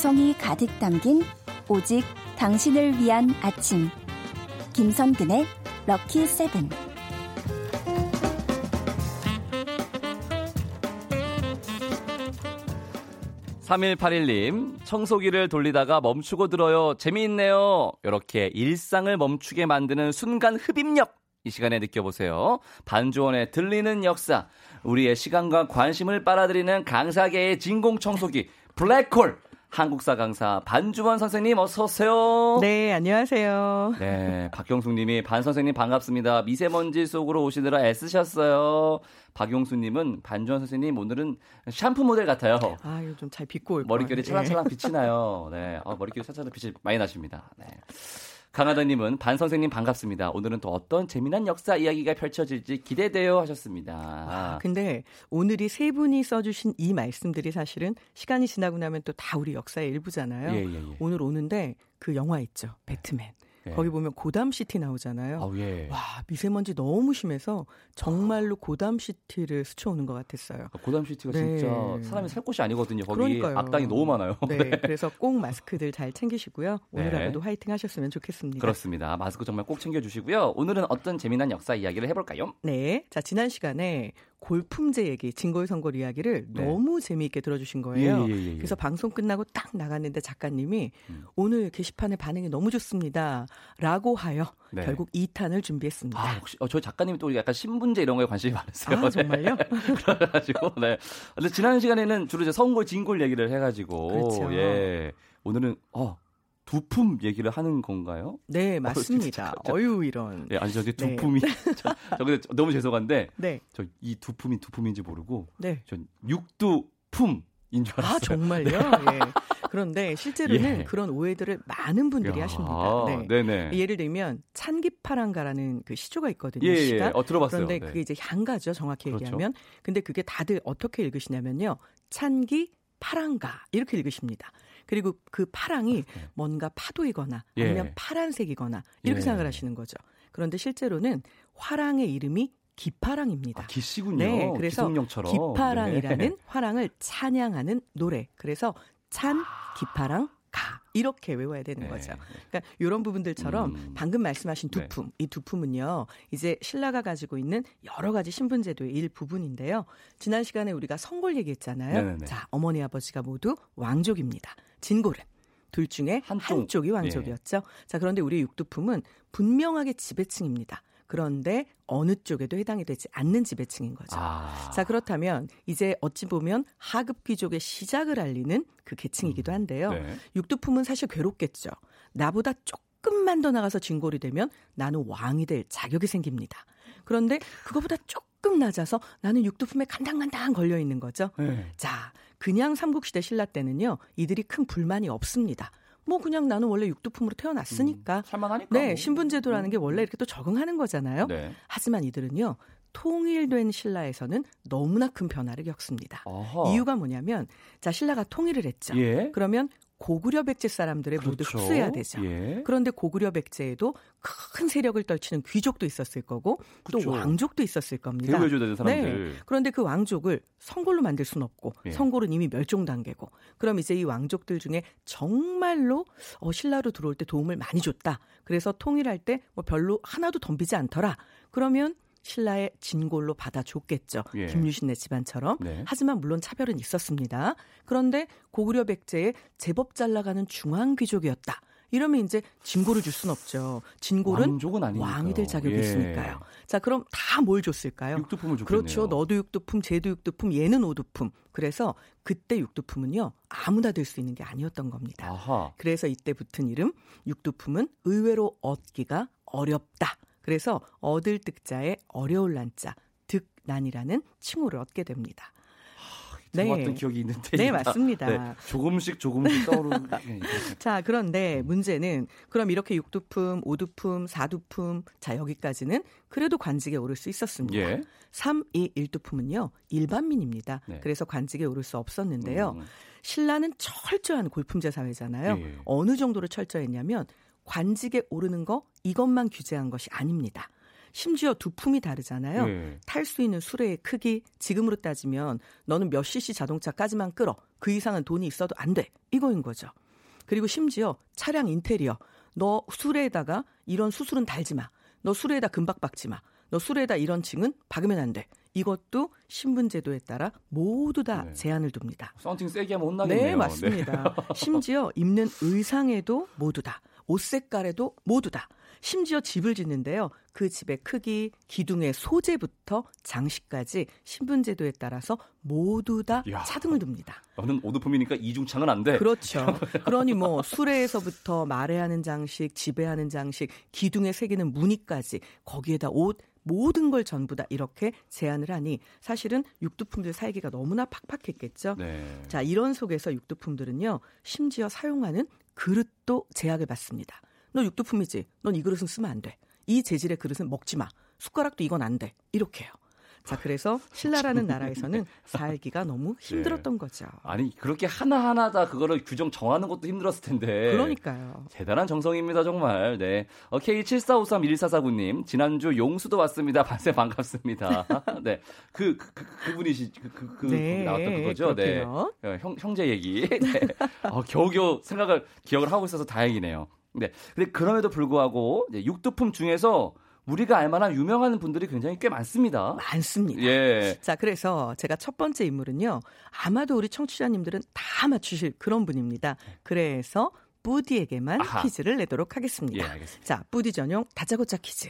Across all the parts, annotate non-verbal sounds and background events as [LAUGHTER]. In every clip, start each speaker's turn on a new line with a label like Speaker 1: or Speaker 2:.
Speaker 1: 정성이 가득 담긴 오직 당신을 위한 아침. 김선근의 럭키 세븐.
Speaker 2: 3181님, 청소기를 돌리다가 멈추고 들어요. 재미있네요. 이렇게 일상을 멈추게 만드는 순간 흡입력. 이 시간에 느껴보세요. 반주원의 들리는 역사. 우리의 시간과 관심을 빨아들이는 강사계의 진공 청소기. 블랙홀. 한국사 강사 반주원 선생님 어서 오세요.
Speaker 3: 네, 안녕하세요.
Speaker 2: 네, 박경숙 님이 반 선생님 반갑습니다. 미세먼지 속으로 오시느라 애쓰셨어요. 박용수 님은 반주원 선생님 오늘은 샴푸 모델 같아요.
Speaker 3: 아, 이거 좀 잘 빗고 올
Speaker 2: 머릿결이 찰랑찰랑 [LAUGHS] 빛이 나요. 네. 아, 머릿결이 찰랑찰랑 빛이 많이 나십니다. 네. 강하다님은 반 선생님 반갑습니다. 오늘은 또 어떤 재미난 역사 이야기가 펼쳐질지 기대돼요 하셨습니다.
Speaker 3: 아, 근데 오늘 이 세 분이 써주신 이 말씀들이 사실은 시간이 지나고 나면 또 다 우리 역사의 일부잖아요. 예, 예, 예. 오늘 오는데 그 영화 있죠, 배트맨. 네. 거기 보면 고담 시티 나오잖아요. 아, 예. 와 미세먼지 너무 심해서 정말로 고담 시티를 스쳐오는 것 같았어요.
Speaker 2: 아, 고담 시티가 네. 진짜 사람이 살 곳이 아니거든요. 거기 그러니까요. 악당이 너무 많아요.
Speaker 3: 네, [LAUGHS] 네. 그래서 꼭 마스크들 잘 챙기시고요. 오늘 하루도 네. 화이팅 하셨으면 좋겠습니다.
Speaker 2: 그렇습니다. 마스크 정말 꼭 챙겨주시고요. 오늘은 어떤 재미난 역사 이야기를 해볼까요?
Speaker 3: 네, 자 지난 시간에 골품제 얘기, 진골선골 이야기를 네. 너무 재미있게 들어주신 거예요. 예, 예, 예, 예, 그래서 방송 끝나고 딱 나갔는데 작가님이 음. 오늘 게시판의 반응이 너무 좋습니다. 라고 하여 네. 결국 2탄을 준비했습니다.
Speaker 2: 아, 혹시 어, 저 작가님이 또 약간 신분제 이런 거에 관심이 많으세요.
Speaker 3: 아, 정말요? [LAUGHS]
Speaker 2: 그래가지고 네. 근데 지난 시간에는 주로 이제 선골, 진골 얘기를 해가지고 그렇죠. 예. 오늘은 어 두품 얘기를 하는 건가요?
Speaker 3: 네, 맞습니다. 어, 유 이런.
Speaker 2: 네, 아니 저기 네. 두품이 네. [LAUGHS] 저, 저 근데 너무 죄송한데 네. 저 이 두품이 두품인지 모르고 네. 전 육두품 인줄 알았어요.
Speaker 3: 아 정말요? 네. 예. 그런데 실제로는 예. 그런 오해들을 많은 분들이 야, 하십니다. 네. 네네. 예를 들면 찬기파랑가라는 그 시조가 있거든요. 예, 예. 시가.
Speaker 2: 어, 들어봤어요.
Speaker 3: 그런데 네. 그게 이제 향가죠, 정확히 그렇죠. 얘기하면. 근데 그게 다들 어떻게 읽으시냐면요, 찬기 파랑가 이렇게 읽으십니다. 그리고 그 파랑이 네. 뭔가 파도이거나 예. 아니면 예. 파란색이거나 이렇게 예. 생각을 하시는 거죠. 그런데 실제로는 화랑의 이름이 기파랑입니다. 아,
Speaker 2: 기씨군요.
Speaker 3: 네, 그래서. 기파랑이라는 네. 화랑을 찬양하는 노래. 그래서 찬 기파랑 가 이렇게 외워야 되는 네. 거죠. 그러니까 이런 부분들처럼 음. 방금 말씀하신 네. 두품, 네. 이 두품은요 이제 신라가 가지고 있는 여러 가지 신분제도의 일부분인데요. 지난 시간에 우리가 성골 얘기했잖아요. 네네네. 자 어머니 아버지가 모두 왕족입니다. 진골은 둘 중에 한쪽. 이 왕족이었죠. 네. 자 그런데 우리 육두품은 분명하게 지배층입니다. 그런데 어느 쪽에도 해당이 되지 않는 지배층인 거죠. 아. 자, 그렇다면 이제 어찌 보면 하급 귀족의 시작을 알리는 그 계층이기도 음. 한데요. 네. 육두품은 사실 괴롭겠죠. 나보다 조금만 더 나가서 진골이 되면 나는 왕이 될 자격이 생깁니다. 그런데 그거보다 조금 낮아서 나는 육두품에 간당간당 걸려 있는 거죠. 네. 자, 그냥 삼국시대 신라 때는요, 이들이 큰 불만이 없습니다. 뭐 그냥 나는 원래 육두품으로 태어났으니까. 음,
Speaker 2: 살만하니까.
Speaker 3: 네, 뭐. 신분제도라는 음. 게 원래 이렇게 또 적응하는 거잖아요. 네. 하지만 이들은요. 통일된 신라에서는 너무나 큰 변화를 겪습니다. 아하. 이유가 뭐냐면 자 신라가 통일을 했죠. 예? 그러면 고구려 백제 사람들의 그렇죠. 모두 흡수해야 되죠. 예. 그런데 고구려 백제에도 큰 세력을 떨치는 귀족도 있었을 거고 그렇죠. 또 왕족도 있었을 겁니다.
Speaker 2: 대우해줘야 되는 사람들. 네.
Speaker 3: 그런데 그 왕족을 성골로 만들 수는 없고 예. 성골은 이미 멸종 단계고 그럼 이제 이 왕족들 중에 정말로 어, 신라로 들어올 때 도움을 많이 줬다. 그래서 통일할 때 뭐 별로 하나도 덤비지 않더라. 그러면 신라의 진골로 받아줬겠죠. 예. 김유신네 집안처럼. 네. 하지만 물론 차별은 있었습니다. 그런데 고구려 백제의 제법 잘 나가는 중앙 귀족이었다. 이러면 이제 진고를 줄 수는 없죠. 진골은 왕이 될 자격이 예. 있으니까요. 자, 그럼 다 뭘 줬을까요?
Speaker 2: 육두품을 줬겠네요.
Speaker 3: 그렇죠. 너도 육두품, 쟤도 육두품, 얘는 오두품. 그래서 그때 육두품은요. 아무나 될 수 있는 게 아니었던 겁니다. 아하. 그래서 이때 붙은 이름 육두품은 의외로 얻기가 어렵다. 그래서 얻을 득자에 어려울 난자, 득난이라는 칭호를 얻게 됩니다.
Speaker 2: 네. 들어던 기억이 있는데.
Speaker 3: 네, 맞습니다. 네,
Speaker 2: 조금씩 조금씩 떠오르는. [LAUGHS]
Speaker 3: 자, 그런데 문제는 그럼 이렇게 육두품, 오두품, 사두품, 자, 여기까지는 그래도 관직에 오를 수 있었습니다. 예. 3, 2, 1두품은요, 일반민입니다. 네. 그래서 관직에 오를 수 없었는데요. 음. 신라는 철저한 골품제 사회잖아요. 예. 어느 정도로 철저했냐면 관직에 오르는 거 이것만 규제한 것이 아닙니다. 심지어 두 품이 다르잖아요.
Speaker 2: 네.
Speaker 3: 탈수 있는 수레의 크기 지금으로 따지면 너는 몇 cc 자동차까지만 끌어. 그 이상은 돈이 있어도 안 돼. 이거인 거죠. 그리고 심지어 차량 인테리어. 너 수레에다가 이런 수술은 달지 마. 너 수레에다 금박 박지 마. 너 수레에다 이런 층은 박으면 안 돼. 이것도 신분제도에 따라 모두 다
Speaker 2: 네.
Speaker 3: 제한을 둡니다.
Speaker 2: 썬팅 세게 하면 혼나겠네요.
Speaker 3: 네, 맞습니다. [LAUGHS] 심지어 입는 의상에도 모두 다, 옷 색깔에도 모두 다. 심지어 집을 짓는데요. 그 집의 크기, 기둥의 소재부터 장식까지 신분제도에 따라서 모두 다
Speaker 2: 이야.
Speaker 3: 차등을 둡니다.
Speaker 2: 너는 오드품이니까 이중창은 안 돼.
Speaker 3: 그렇죠. [LAUGHS] 그러니 뭐 수레에서부터 말해하는 장식, 지배하는 장식, 기둥에 새기는 무늬까지 거기에다 옷 모든 걸 전부 다 이렇게 제한을 하니 사실은 육두품들 살기가 너무나 팍팍했겠죠.
Speaker 2: 네.
Speaker 3: 자, 이런 속에서 육두품들은요, 심지어 사용하는 그릇도 제약을 받습니다. 너 육두품이지? 넌 이 그릇은 쓰면 안 돼. 이 재질의 그릇은 먹지 마. 숟가락도 이건 안 돼. 이렇게요. 자, 그래서 신라라는 나라에서는 살기가 너무 힘들었던 거죠.
Speaker 2: 아니 그렇게 하나 하나 다 그거를 규정 정하는 것도 힘들었을 텐데.
Speaker 3: 그러니까요.
Speaker 2: 대단한 정성입니다 정말. 네. 어, K74531449님 지난주 용수도 왔습니다. [LAUGHS] 반세 반갑습니다. [LAUGHS] 네. 그, 그, 그 그 분이시 그, 그, 그
Speaker 3: 네,
Speaker 2: 나왔던 그거죠. 네.
Speaker 3: 그렇게요.
Speaker 2: 어, 형 형제 얘기. [LAUGHS] 네. 어, 겨우겨우 생각을 기억을 하고 있어서 다행이네요. 네. 근데 그럼에도 불구하고 육두품 중에서 우리가 알만한 유명한 분들이 굉장히 꽤 많습니다.
Speaker 3: 많습니다.
Speaker 2: 예.
Speaker 3: 자, 그래서 제가 첫 번째 인물은요. 아마도 우리 청취자님들은 다 맞추실 그런 분입니다. 그래서 뿌디에게만
Speaker 2: 아하.
Speaker 3: 퀴즈를 내도록
Speaker 2: 예,
Speaker 3: 하겠습니다.
Speaker 2: 알겠습니다.
Speaker 3: 자, 뿌디 전용 다짜고짜 퀴즈.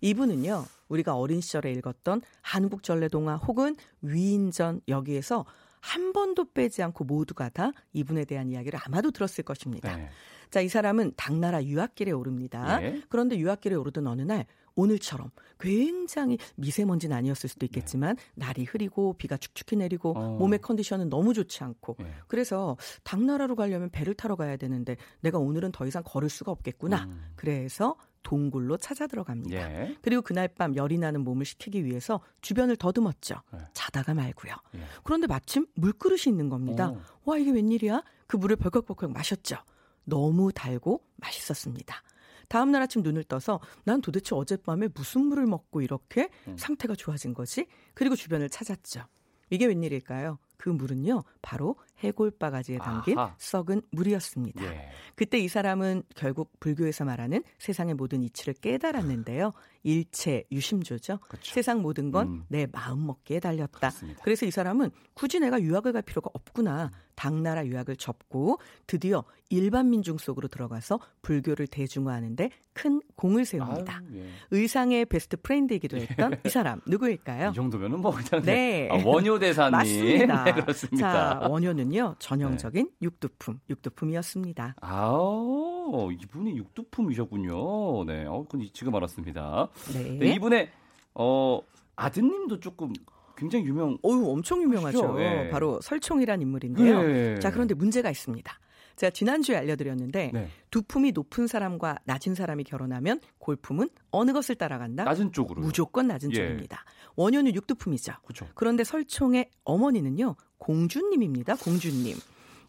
Speaker 3: 이분은요. 우리가 어린 시절에 읽었던 한국 전래 동화 혹은 위인전 여기에서 한 번도 빼지 않고 모두가 다 이분에 대한 이야기를 아마도 들었을 것입니다.
Speaker 2: 네.
Speaker 3: 자, 이 사람은 당나라 유학길에 오릅니다.
Speaker 2: 예.
Speaker 3: 그런데 유학길에 오르던 어느 날 오늘처럼 굉장히 미세먼지는 아니었을 수도 있겠지만 날이 흐리고 비가 축축히 내리고
Speaker 2: 네. 어.
Speaker 3: 몸의 컨디션은 너무 좋지 않고
Speaker 2: 예.
Speaker 3: 그래서 당나라로 가려면 배를 타러 가야 되는데 내가 오늘은 더 이상 걸을 수가 없겠구나.
Speaker 2: 음.
Speaker 3: 그래서 동굴로 찾아 들어갑니다.
Speaker 2: 예.
Speaker 3: 그리고 그날 밤 열이 나는 몸을 식히기 위해서 주변을 더듬었죠.
Speaker 2: 네.
Speaker 3: 자다가 말고요.
Speaker 2: 예.
Speaker 3: 그런데 마침 물그릇이 있는 겁니다.
Speaker 2: 어.
Speaker 3: 와 이게 웬일이야? 그 물을 벌컥벌컥 마셨죠. 너무 달고 맛있었습니다. 다음 날 아침 눈을 떠서 난 도대체 어젯밤에 무슨 물을 먹고 이렇게
Speaker 2: 음.
Speaker 3: 상태가 좋아진 거지? 그리고 주변을 찾았죠. 이게 웬일일까요? 그 물은요, 바로 해골바가지에 담긴
Speaker 2: 아하.
Speaker 3: 썩은 물이었습니다.
Speaker 2: 예.
Speaker 3: 그때 이 사람은 결국 불교에서 말하는 세상의 모든 이치를 깨달았는데요. 일체 유심조죠.
Speaker 2: 그렇죠.
Speaker 3: 세상 모든 건내
Speaker 2: 음.
Speaker 3: 마음 먹기에 달렸다.
Speaker 2: 그렇습니다.
Speaker 3: 그래서 이 사람은 굳이 내가 유학을 갈 필요가 없구나. 당나라 유학을 접고 드디어 일반 민중 속으로 들어가서 불교를 대중화하는데 큰 공을 세웁니다.
Speaker 2: 아유, 예.
Speaker 3: 의상의 베스트 프렌드이기도 했던 이 사람 누구일까요?
Speaker 2: 이 정도면은 뭐 그냥
Speaker 3: 네.
Speaker 2: 아, 원효 대사님
Speaker 3: 맞습니다.
Speaker 2: 네, [LAUGHS] 그렇습니다.
Speaker 3: 자, 원효는 요 전형적인 육두품, 육두품이었습니다.
Speaker 2: 아우 이분이 육두품이셨군요. 네, 어, 근데 지금 알았습니다.
Speaker 3: 네.
Speaker 2: 네, 이분의 어 아드님도 조금 굉장히 유명.
Speaker 3: 어유 엄청 유명하죠.
Speaker 2: 예.
Speaker 3: 바로 설총이란 인물인데요.
Speaker 2: 네.
Speaker 3: 자, 그런데 문제가 있습니다. 제가 지난주에 알려드렸는데
Speaker 2: 네,
Speaker 3: 두 품이 높은 사람과 낮은 사람이 결혼하면 골품은 어느 것을 따라간다?
Speaker 2: 낮은 쪽으로.
Speaker 3: 무조건 낮은
Speaker 2: 예.
Speaker 3: 쪽입니다. 원효는 육두품이죠.
Speaker 2: 그렇죠.
Speaker 3: 그런데 설총의 어머니는요, 공주님입니다. 공주님.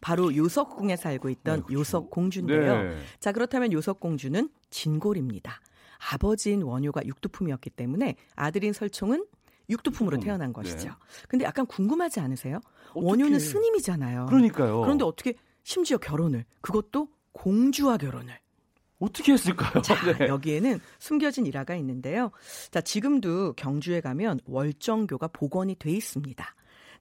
Speaker 3: 바로 요석궁에 살고 있던
Speaker 2: 네, 그렇죠.
Speaker 3: 요석 공주인데요.
Speaker 2: 네.
Speaker 3: 자, 그렇다면 요석 공주는 진골입니다. 아버지인 원효가 육두품이었기 때문에 아들인 설총은 육두품으로
Speaker 2: 육두품.
Speaker 3: 태어난 것이죠.
Speaker 2: 네.
Speaker 3: 근데 약간 궁금하지 않으세요?
Speaker 2: 어떻게-
Speaker 3: 원효는 스님이잖아요.
Speaker 2: 그러니까요.
Speaker 3: 그런데 어떻게 심지어 결혼을 그것도 공주와 결혼을
Speaker 2: 어떻게 했을까요?
Speaker 3: 자,
Speaker 2: 네.
Speaker 3: 여기에는 숨겨진 일화가 있는데요. 자, 지금도 경주에 가면 월정교가 복원이 돼 있습니다.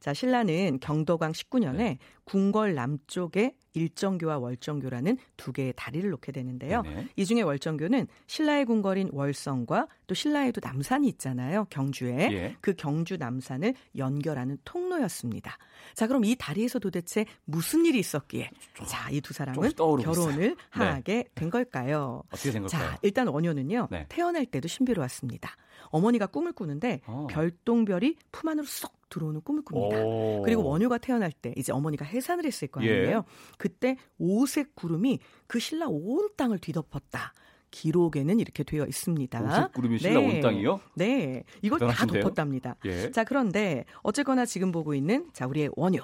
Speaker 3: 자, 신라는 경덕왕 19년에
Speaker 2: 네.
Speaker 3: 궁궐 남쪽에 일정교와 월정교라는 두 개의 다리를 놓게 되는데요.
Speaker 2: 네네.
Speaker 3: 이 중에 월정교는 신라의 궁궐인 월성과 또 신라에도 남산이 있잖아요. 경주에.
Speaker 2: 예.
Speaker 3: 그 경주 남산을 연결하는 통로였습니다. 자, 그럼 이 다리에서 도대체 무슨 일이 있었기에 자, 이 두 사람은 결혼을
Speaker 2: 있어요. 네.
Speaker 3: 하게 된 걸까요?
Speaker 2: 어떻게 된 걸까요?
Speaker 3: 자, 일단 원효는요.
Speaker 2: 네.
Speaker 3: 태어날 때도 신비로웠습니다. 어머니가 꿈을 꾸는데
Speaker 2: 어.
Speaker 3: 별똥별이 품 안으로 쏙 들어오는 꿈을 꿉니다.
Speaker 2: 오.
Speaker 3: 그리고 원효가 태어날 때 이제 어머니가 해산을 했을 거 아니에요.
Speaker 2: 예.
Speaker 3: 그때 오색 구름이 그 신라 온 땅을 뒤덮었다. 기록에는 이렇게 되어 있습니다.
Speaker 2: 오색 구름이 신라 네. 온 땅이요?
Speaker 3: 네. 이걸 대단하신데요? 다 덮었답니다. 예. 자, 그런데 어쨌거나 지금 보고 있는 자, 우리의 원효.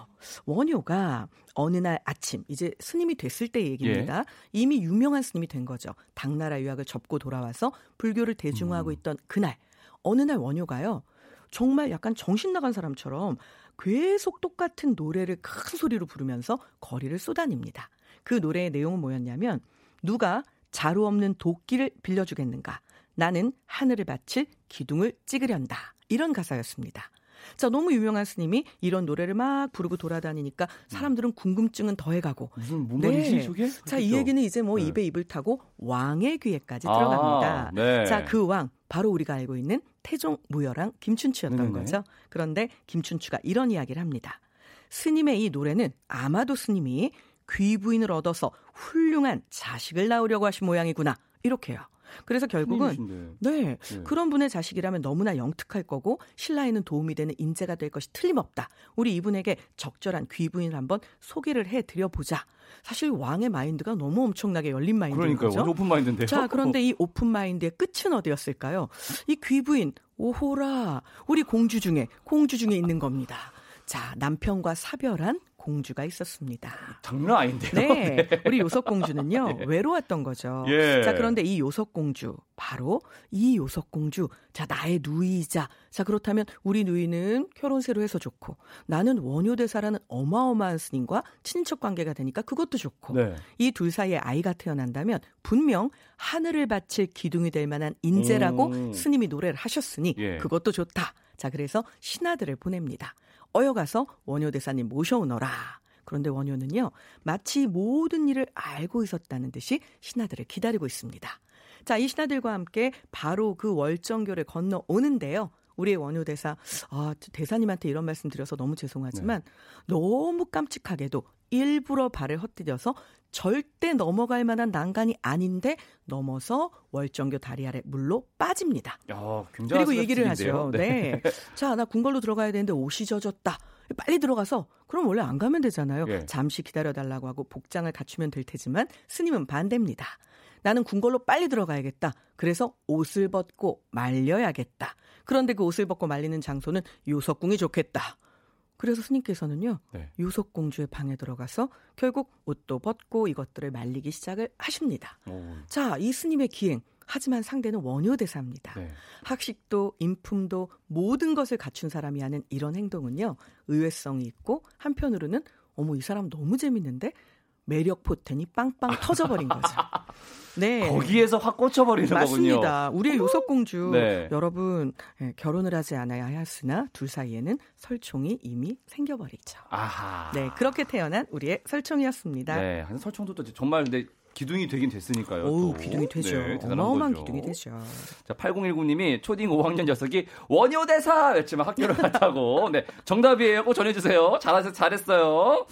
Speaker 3: 원효가 어느 날 아침 이제 스님이 됐을 때 얘기입니다. 예. 이미 유명한 스님이 된 거죠. 당나라 유학을 접고 돌아와서 불교를 대중화하고 음. 있던 그날 어느 날 원효가요. 정말 약간 정신 나간 사람처럼 계속 똑같은 노래를 큰 소리로 부르면서 거리를 쏟아냅니다. 그 노래의 내용은 뭐였냐면 누가 자루 없는 도끼를 빌려주겠는가? 나는 하늘을 바칠 기둥을 찍으련다. 이런 가사였습니다. 자, 너무 유명한 스님이 이런 노래를 막 부르고 돌아다니니까 사람들은 궁금증은 더해가고.
Speaker 2: 무슨 뭔 말이지, 네. 저게?
Speaker 3: 자, 이 얘기는 이제 뭐 네. 입에 입을 타고 왕의 귀에까지 아, 들어갑니다. 네. 자, 그 왕, 바로 우리가 알고 있는 태종 무열왕 김춘추였던 네네. 거죠. 그런데 김춘추가 이런 이야기를 합니다. 스님의 이 노래는 아마도 스님이 귀부인을 얻어서 훌륭한 자식을 낳으려고 하신 모양이구나. 이렇게요. 그래서 결국은 네, 네, 그런 분의 자식이라면 너무나 영특할 거고 신라에는 도움이 되는 인재가 될 것이 틀림없다. 우리 이분에게 적절한 귀부인을 한번 소개를 해 드려 보자. 사실 왕의 마인드가 너무 엄청나게 열린 마인드인
Speaker 2: 거죠. 그러니까 open mind인데요.
Speaker 3: 자, 그런데 이 open mind의 끝은 어디였을까요? 이 귀부인 오호라 우리 공주 중에 공주 중에 있는 겁니다. 자, 남편과 사별한 공주가 있었습니다.
Speaker 2: 장난 아닌데요?
Speaker 3: 네. [LAUGHS] 네. 우리 요석 공주는요, 예. [LAUGHS] 외로웠던 거죠. 예. 자, 그런데 이 요석 공주, 바로 이 요석 공주, 자, 나의 누이자. 자, 그렇다면 우리 누이는 결혼 새로 해서 좋고, 나는 원효대사라는 어마어마한 스님과 친척 관계가 되니까 그것도 좋고, 네. 이둘 사이에 아이가 태어난다면 분명 하늘을 바칠 기둥이 될 만한 인재라고 음. 스님이 노래를 하셨으니 예. 그것도 좋다. 자, 그래서 신하들을 보냅니다. 어여가서 원효 대사님 모셔오너라. 그런데 원효는요, 마치 모든 일을 알고 있었다는 듯이 신하들을 기다리고 있습니다. 자, 이 신하들과 함께 바로 그 월정교를 건너오는데요. 우리의 원효 대사, 아, 대사님한테 이런 말씀 드려서 너무 죄송하지만 네. 너무 깜찍하게도 일부러 발을 헛디뎌서 절대 넘어갈 만한 난간이 아닌데 넘어서 월정교 다리 아래 물로 빠집니다.
Speaker 2: 야,
Speaker 3: 그리고 얘기를 하죠. 네. 네. 자, 나 궁궐로 들어가야 되는데 옷이 젖었다. 빨리 들어가서 그럼 원래 안 가면 되잖아요. 예. 잠시 기다려 달라고 하고 복장을 갖추면 될 테지만 스님은 반대입니다. 나는 궁궐로 빨리 들어가야겠다. 그래서 옷을 벗고 말려야겠다. 그런데 그 옷을 벗고 말리는 장소는 요석궁이 좋겠다. 그래서 스님께서는요, 네. 요석 공주의 방에 들어가서 결국 옷도 벗고 이것들을 말리기 시작을 하십니다. 오. 자, 이 스님의 기행. 하지만 상대는 원효대사입니다. 네. 학식도 인품도 모든 것을 갖춘 사람이 하는 이런 행동은요, 의외성이 있고 한편으로는 어머 이 사람 너무 재밌는데 매력 포텐이 빵빵 터져버린 거죠.
Speaker 2: 네. [LAUGHS] 거기에서 확 꽂혀버리는
Speaker 3: 맞습니다.
Speaker 2: 거군요.
Speaker 3: 맞습니다. 우리의 요석공주 네. 여러분 예, 결혼을 하지 않아야 했으나 둘 사이에는 설총이 이미 생겨버리죠. 아하. 네, 그렇게 태어난 우리의 설총이었습니다.
Speaker 2: 네, 설총도 정말 근데 기둥이 되긴 됐으니까요.
Speaker 3: 오, 기둥이 되죠. 네, 어마어마한 거죠. 기둥이 되죠.
Speaker 2: 자, 8019님이 초딩 5학년 녀석이 원효대사 외치면 학교를 [LAUGHS] 갔다고. 네, 정답이에요. 꼭 전해주세요. 잘하셨, 잘했어요.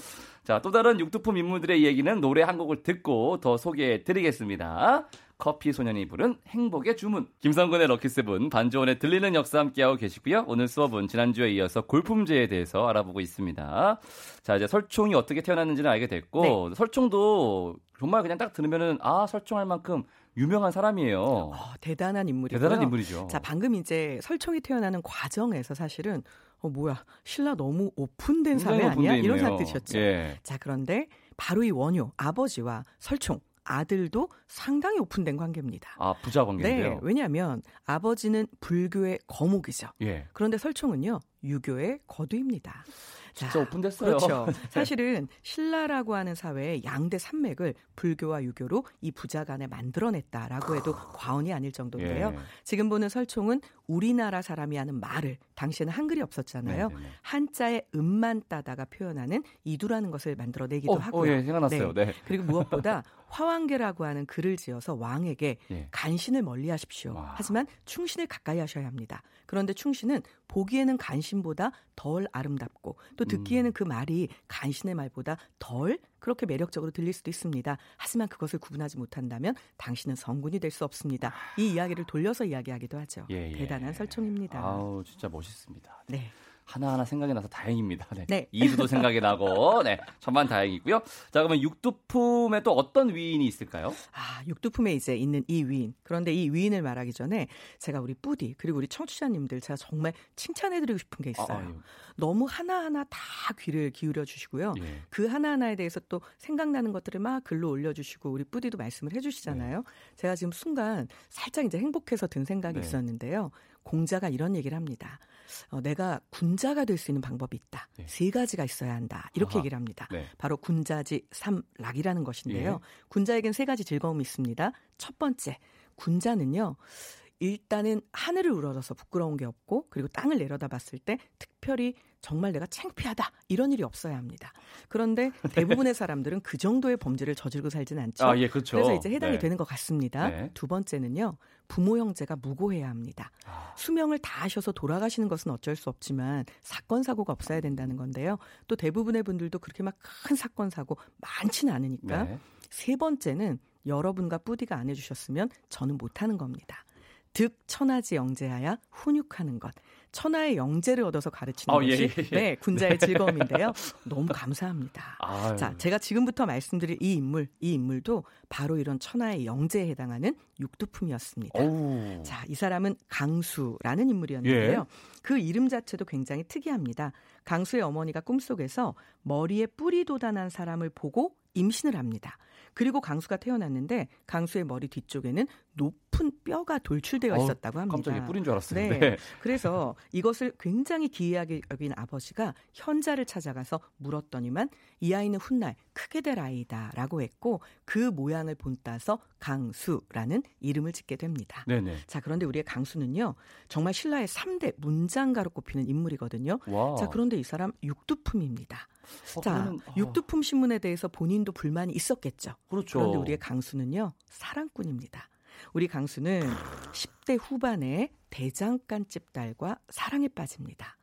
Speaker 2: 자, 또 다른 육두품 인물들의 얘기는 노래 한 곡을 듣고 더 소개해 드리겠습니다. 커피 소년이 부른 행복의 주문. 김성근의 럭키세븐 반주원의 들리는 역사 함께하고 계시고요. 오늘 수업은 지난주에 이어서 골품제에 대해서 알아보고 있습니다. 자, 이제 설총이 어떻게 태어났는지는 알게 됐고 네. 설총도 정말 그냥 딱 들으면은 아, 설총할 만큼 유명한 사람이에요. 어,
Speaker 3: 대단한 인물이고요.
Speaker 2: 대단한 인물이죠.
Speaker 3: 자, 방금 이제 설총이 태어나는 과정에서 사실은 어 뭐야 신라 너무 오픈된 사회 아니야? 이런 생각 드셨죠. 예. 자 그런데 바로 이 원효 아버지와 설총 아들도 상당히 오픈된 관계입니다.
Speaker 2: 아 부자 관계인데요.
Speaker 3: 네, 왜냐하면 아버지는 불교의 거목이죠. 예. 그런데 설총은요 유교의 거두입니다.
Speaker 2: 진짜 오픈됐어요.
Speaker 3: 그렇죠. [LAUGHS] 사실은 신라라고 하는 사회의 양대 산맥을 불교와 유교로 이 부자 간에 만들어냈다라고 해도 과언이 아닐 정도인데요. 예. 지금 보는 설총은 우리나라 사람이 하는 말을 당시에는 한글이 없었잖아요. 네네네. 한자의 음만 따다가 표현하는 이두라는 것을 만들어내기도
Speaker 2: 어,
Speaker 3: 하고요.
Speaker 2: 어, 예, 생각났어요. 네. 네.
Speaker 3: 그리고 무엇보다 [LAUGHS] 화왕계라고 하는 글을 지어서 왕에게 예. 간신을 멀리하십시오. 와. 하지만 충신을 가까이 하셔야 합니다. 그런데 충신은 보기에는 간신보다 덜 아름답고 또 듣기에는 음. 그 말이 간신의 말보다 덜 그렇게 매력적으로 들릴 수도 있습니다. 하지만 그것을 구분하지 못한다면 당신은 성군이 될 수 없습니다. 이 이야기를 돌려서 이야기하기도 하죠. 예, 예. 대단한 설총입니다.
Speaker 2: 아우 진짜 멋있습니다. 네. 하나하나 생각이 나서 다행입니다. 네. 네. 이두도 생각이 나고, 네. 저만 다행이고요. 자, 그러면 육두품에 또 어떤 위인이 있을까요?
Speaker 3: 아, 육두품에 이제 있는 이 위인. 그런데 이 위인을 말하기 전에 제가 우리 뿌디, 그리고 우리 청취자님들 제가 정말 칭찬해드리고 싶은 게 있어요. 아, 너무 하나하나 다 귀를 기울여 주시고요. 예. 그 하나하나에 대해서 또 생각나는 것들을 막 글로 올려주시고 우리 뿌디도 말씀을 해주시잖아요. 네. 제가 지금 순간 살짝 이제 행복해서 든 생각이 네. 있었는데요. 공자가 이런 얘기를 합니다. 어, 내가 군자가 될 수 있는 방법이 있다. 네. 세 가지가 있어야 한다. 이렇게 아하. 얘기를 합니다. 네. 바로 군자지 삼락이라는 것인데요. 예. 군자에겐 세 가지 즐거움이 있습니다. 첫 번째, 군자는요. 일단은 하늘을 우러러서 부끄러운 게 없고 그리고 땅을 내려다봤을 때 특별히 정말 내가 창피하다 이런 일이 없어야 합니다. 그런데 [LAUGHS] 대부분의 사람들은 그 정도의 범죄를 저지르고 살지는 않죠. 아, 예, 그렇죠. 그래서 이제 해당이 네. 되는 것 같습니다. 네. 두 번째는요. 부모 형제가 무고해야 합니다. 아. 수명을 다 하셔서 돌아가시는 것은 어쩔 수 없지만 사건 사고가 없어야 된다는 건데요. 또 대부분의 분들도 그렇게 막 큰 사건 사고 많지는 않으니까 네. 세 번째는 여러분과 뿌디가 안 해주셨으면 저는 못하는 겁니다. 득 천하지 영재하야 훈육하는 것. 천하의 영재를 얻어서 가르치는 어, 예, 것이 예, 예. 네, 군자의 네. 즐거움인데요. [LAUGHS] 너무 감사합니다. 아유. 자, 제가 지금부터 말씀드릴 이 인물, 이 인물도 바로 이런 천하의 영재에 해당하는 육두품이었습니다. 오. 자, 이 사람은 강수라는 인물이었는데요. 예. 그 이름 자체도 굉장히 특이합니다. 강수의 어머니가 꿈속에서 머리에 뿔이 돋아난 사람을 보고 임신을 합니다. 그리고 강수가 태어났는데 강수의 머리 뒤쪽에는 높은 뼈가 돌출되어 있었다고 합니다.
Speaker 2: 깜짝이야 뿌린 줄 알았어요.
Speaker 3: 네. 네. 그래서 이것을 굉장히 기이하게 여긴 아버지가 현자를 찾아가서 물었더니만 이 아이는 훗날 크게 될 아이다라고 했고 그 모양을 본따서 강수라는 이름을 짓게 됩니다. 네네. 자, 그런데 우리의 강수는요. 정말 신라의 3대 문장가로 꼽히는 인물이거든요. 와. 자, 그런데 이 사람 육두품입니다. 어, 자, 어. 육두품 신문에 대해서 본인도 불만이 있었겠죠. 그렇죠. 그런데 우리의 강수는요. 사랑꾼입니다. 우리 강수는 10대 후반에 대장간집 딸과 사랑에 빠집니다.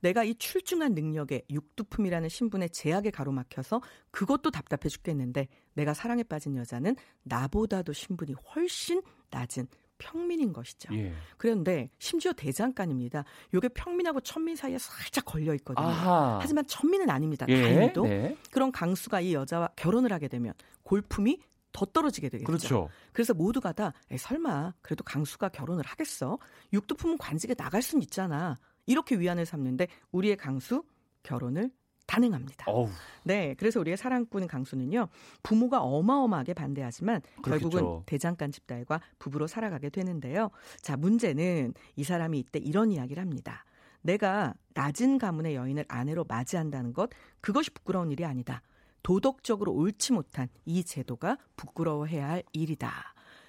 Speaker 3: 내가 이 출중한 능력에 육두품이라는 신분의 제약에 가로막혀서 그것도 답답해 죽겠는데 내가 사랑에 빠진 여자는 나보다도 신분이 훨씬 낮은 평민인 것이죠. 예. 그런데 심지어 대장간입니다. 요게 평민하고 천민 사이에 살짝 걸려 있거든요. 아하. 하지만 천민은 아닙니다. 예. 다행히도. 네. 그런 강수가 이 여자와 결혼을 하게 되면 골품이 더 떨어지게 되겠죠. 그렇죠. 그래서 모두가 다 설마 그래도 강수가 결혼을 하겠어? 육두품은 관직에 나갈 수는 있잖아. 이렇게 위안을 삼는데 우리의 강수 결혼을 단행합니다. 어우. 네, 그래서 우리의 사랑꾼 강수는요 부모가 어마어마하게 반대하지만 그렇겠죠. 결국은 대장간 집딸과 부부로 살아가게 되는데요. 자 문제는 이 사람이 이때 이런 이야기를 합니다. 내가 낮은 가문의 여인을 아내로 맞이한다는 것 그것이 부끄러운 일이 아니다. 도덕적으로 옳지 못한 이 제도가 부끄러워해야 할 일이다.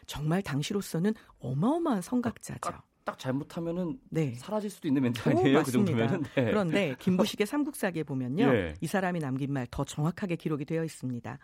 Speaker 3: 정말 당시로서는 어마어마한 성각자죠.
Speaker 2: 딱 잘못하면은 네. 사라질 수도 있는 멘트 아니에요? 오, 그 정도면은.
Speaker 3: 네. 그런데 [LAUGHS] 김부식의 삼국사기에 보면요. 예. 이 사람이 남긴 말 더 정확하게 기록이 되어 있습니다.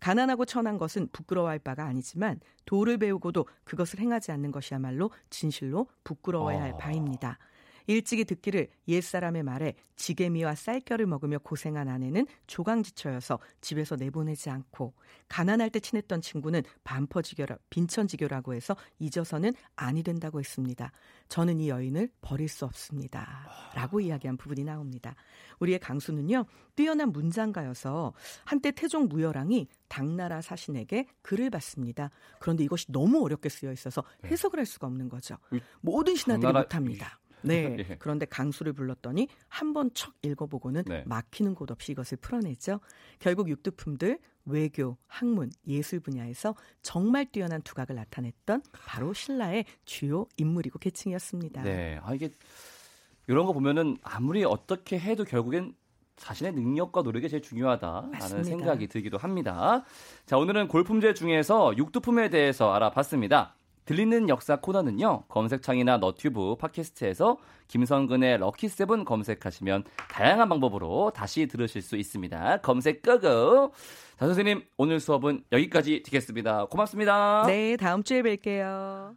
Speaker 3: 가난하고 천한 것은 부끄러워할 바가 아니지만 도를 배우고도 그것을 행하지 않는 것이야말로 진실로 부끄러워야 할 아. 바입니다. 일찍이 듣기를 옛사람의 말에 지게미와 쌀결을 먹으며 고생한 아내는 조강지처여서 집에서 내보내지 않고 가난할 때 친했던 친구는 반퍼지교라 빈천지교라고 해서 잊어서는 아니 된다고 했습니다. 저는 이 여인을 버릴 수 없습니다. 라고 이야기한 부분이 나옵니다. 우리의 강수는요. 뛰어난 문장가여서 한때 태종 무열왕이 당나라 사신에게 글을 받습니다. 그런데 이것이 너무 어렵게 쓰여 있어서 네. 해석을 할 수가 없는 거죠. 모든 신하들이. 못합니다. 네. [LAUGHS] 예. 그런데 강수를 불렀더니 한 번 척 읽어보고는 네. 막히는 곳 없이 이것을 풀어냈죠. 결국 육두품들 외교, 학문, 예술 분야에서 정말 뛰어난 두각을 나타냈던 바로 신라의 주요 인물이고 계층이었습니다.
Speaker 2: 네. 아, 이게 이런 거 보면은 아무리 어떻게 해도 결국엔 자신의 능력과 노력이 제일 중요하다라는 맞습니다. 생각이 들기도 합니다. 자, 오늘은 골품제 중에서 육두품에 대해서 알아봤습니다. 들리는 역사 코너는요. 검색창이나 너튜브, 팟캐스트에서 김성근의 럭키세븐 검색하시면 다양한 방법으로 다시 들으실 수 있습니다. 검색 끄고. 자, 선생님, 오늘 수업은 여기까지 되겠습니다. 고맙습니다.
Speaker 3: 네, 다음 주에 뵐게요.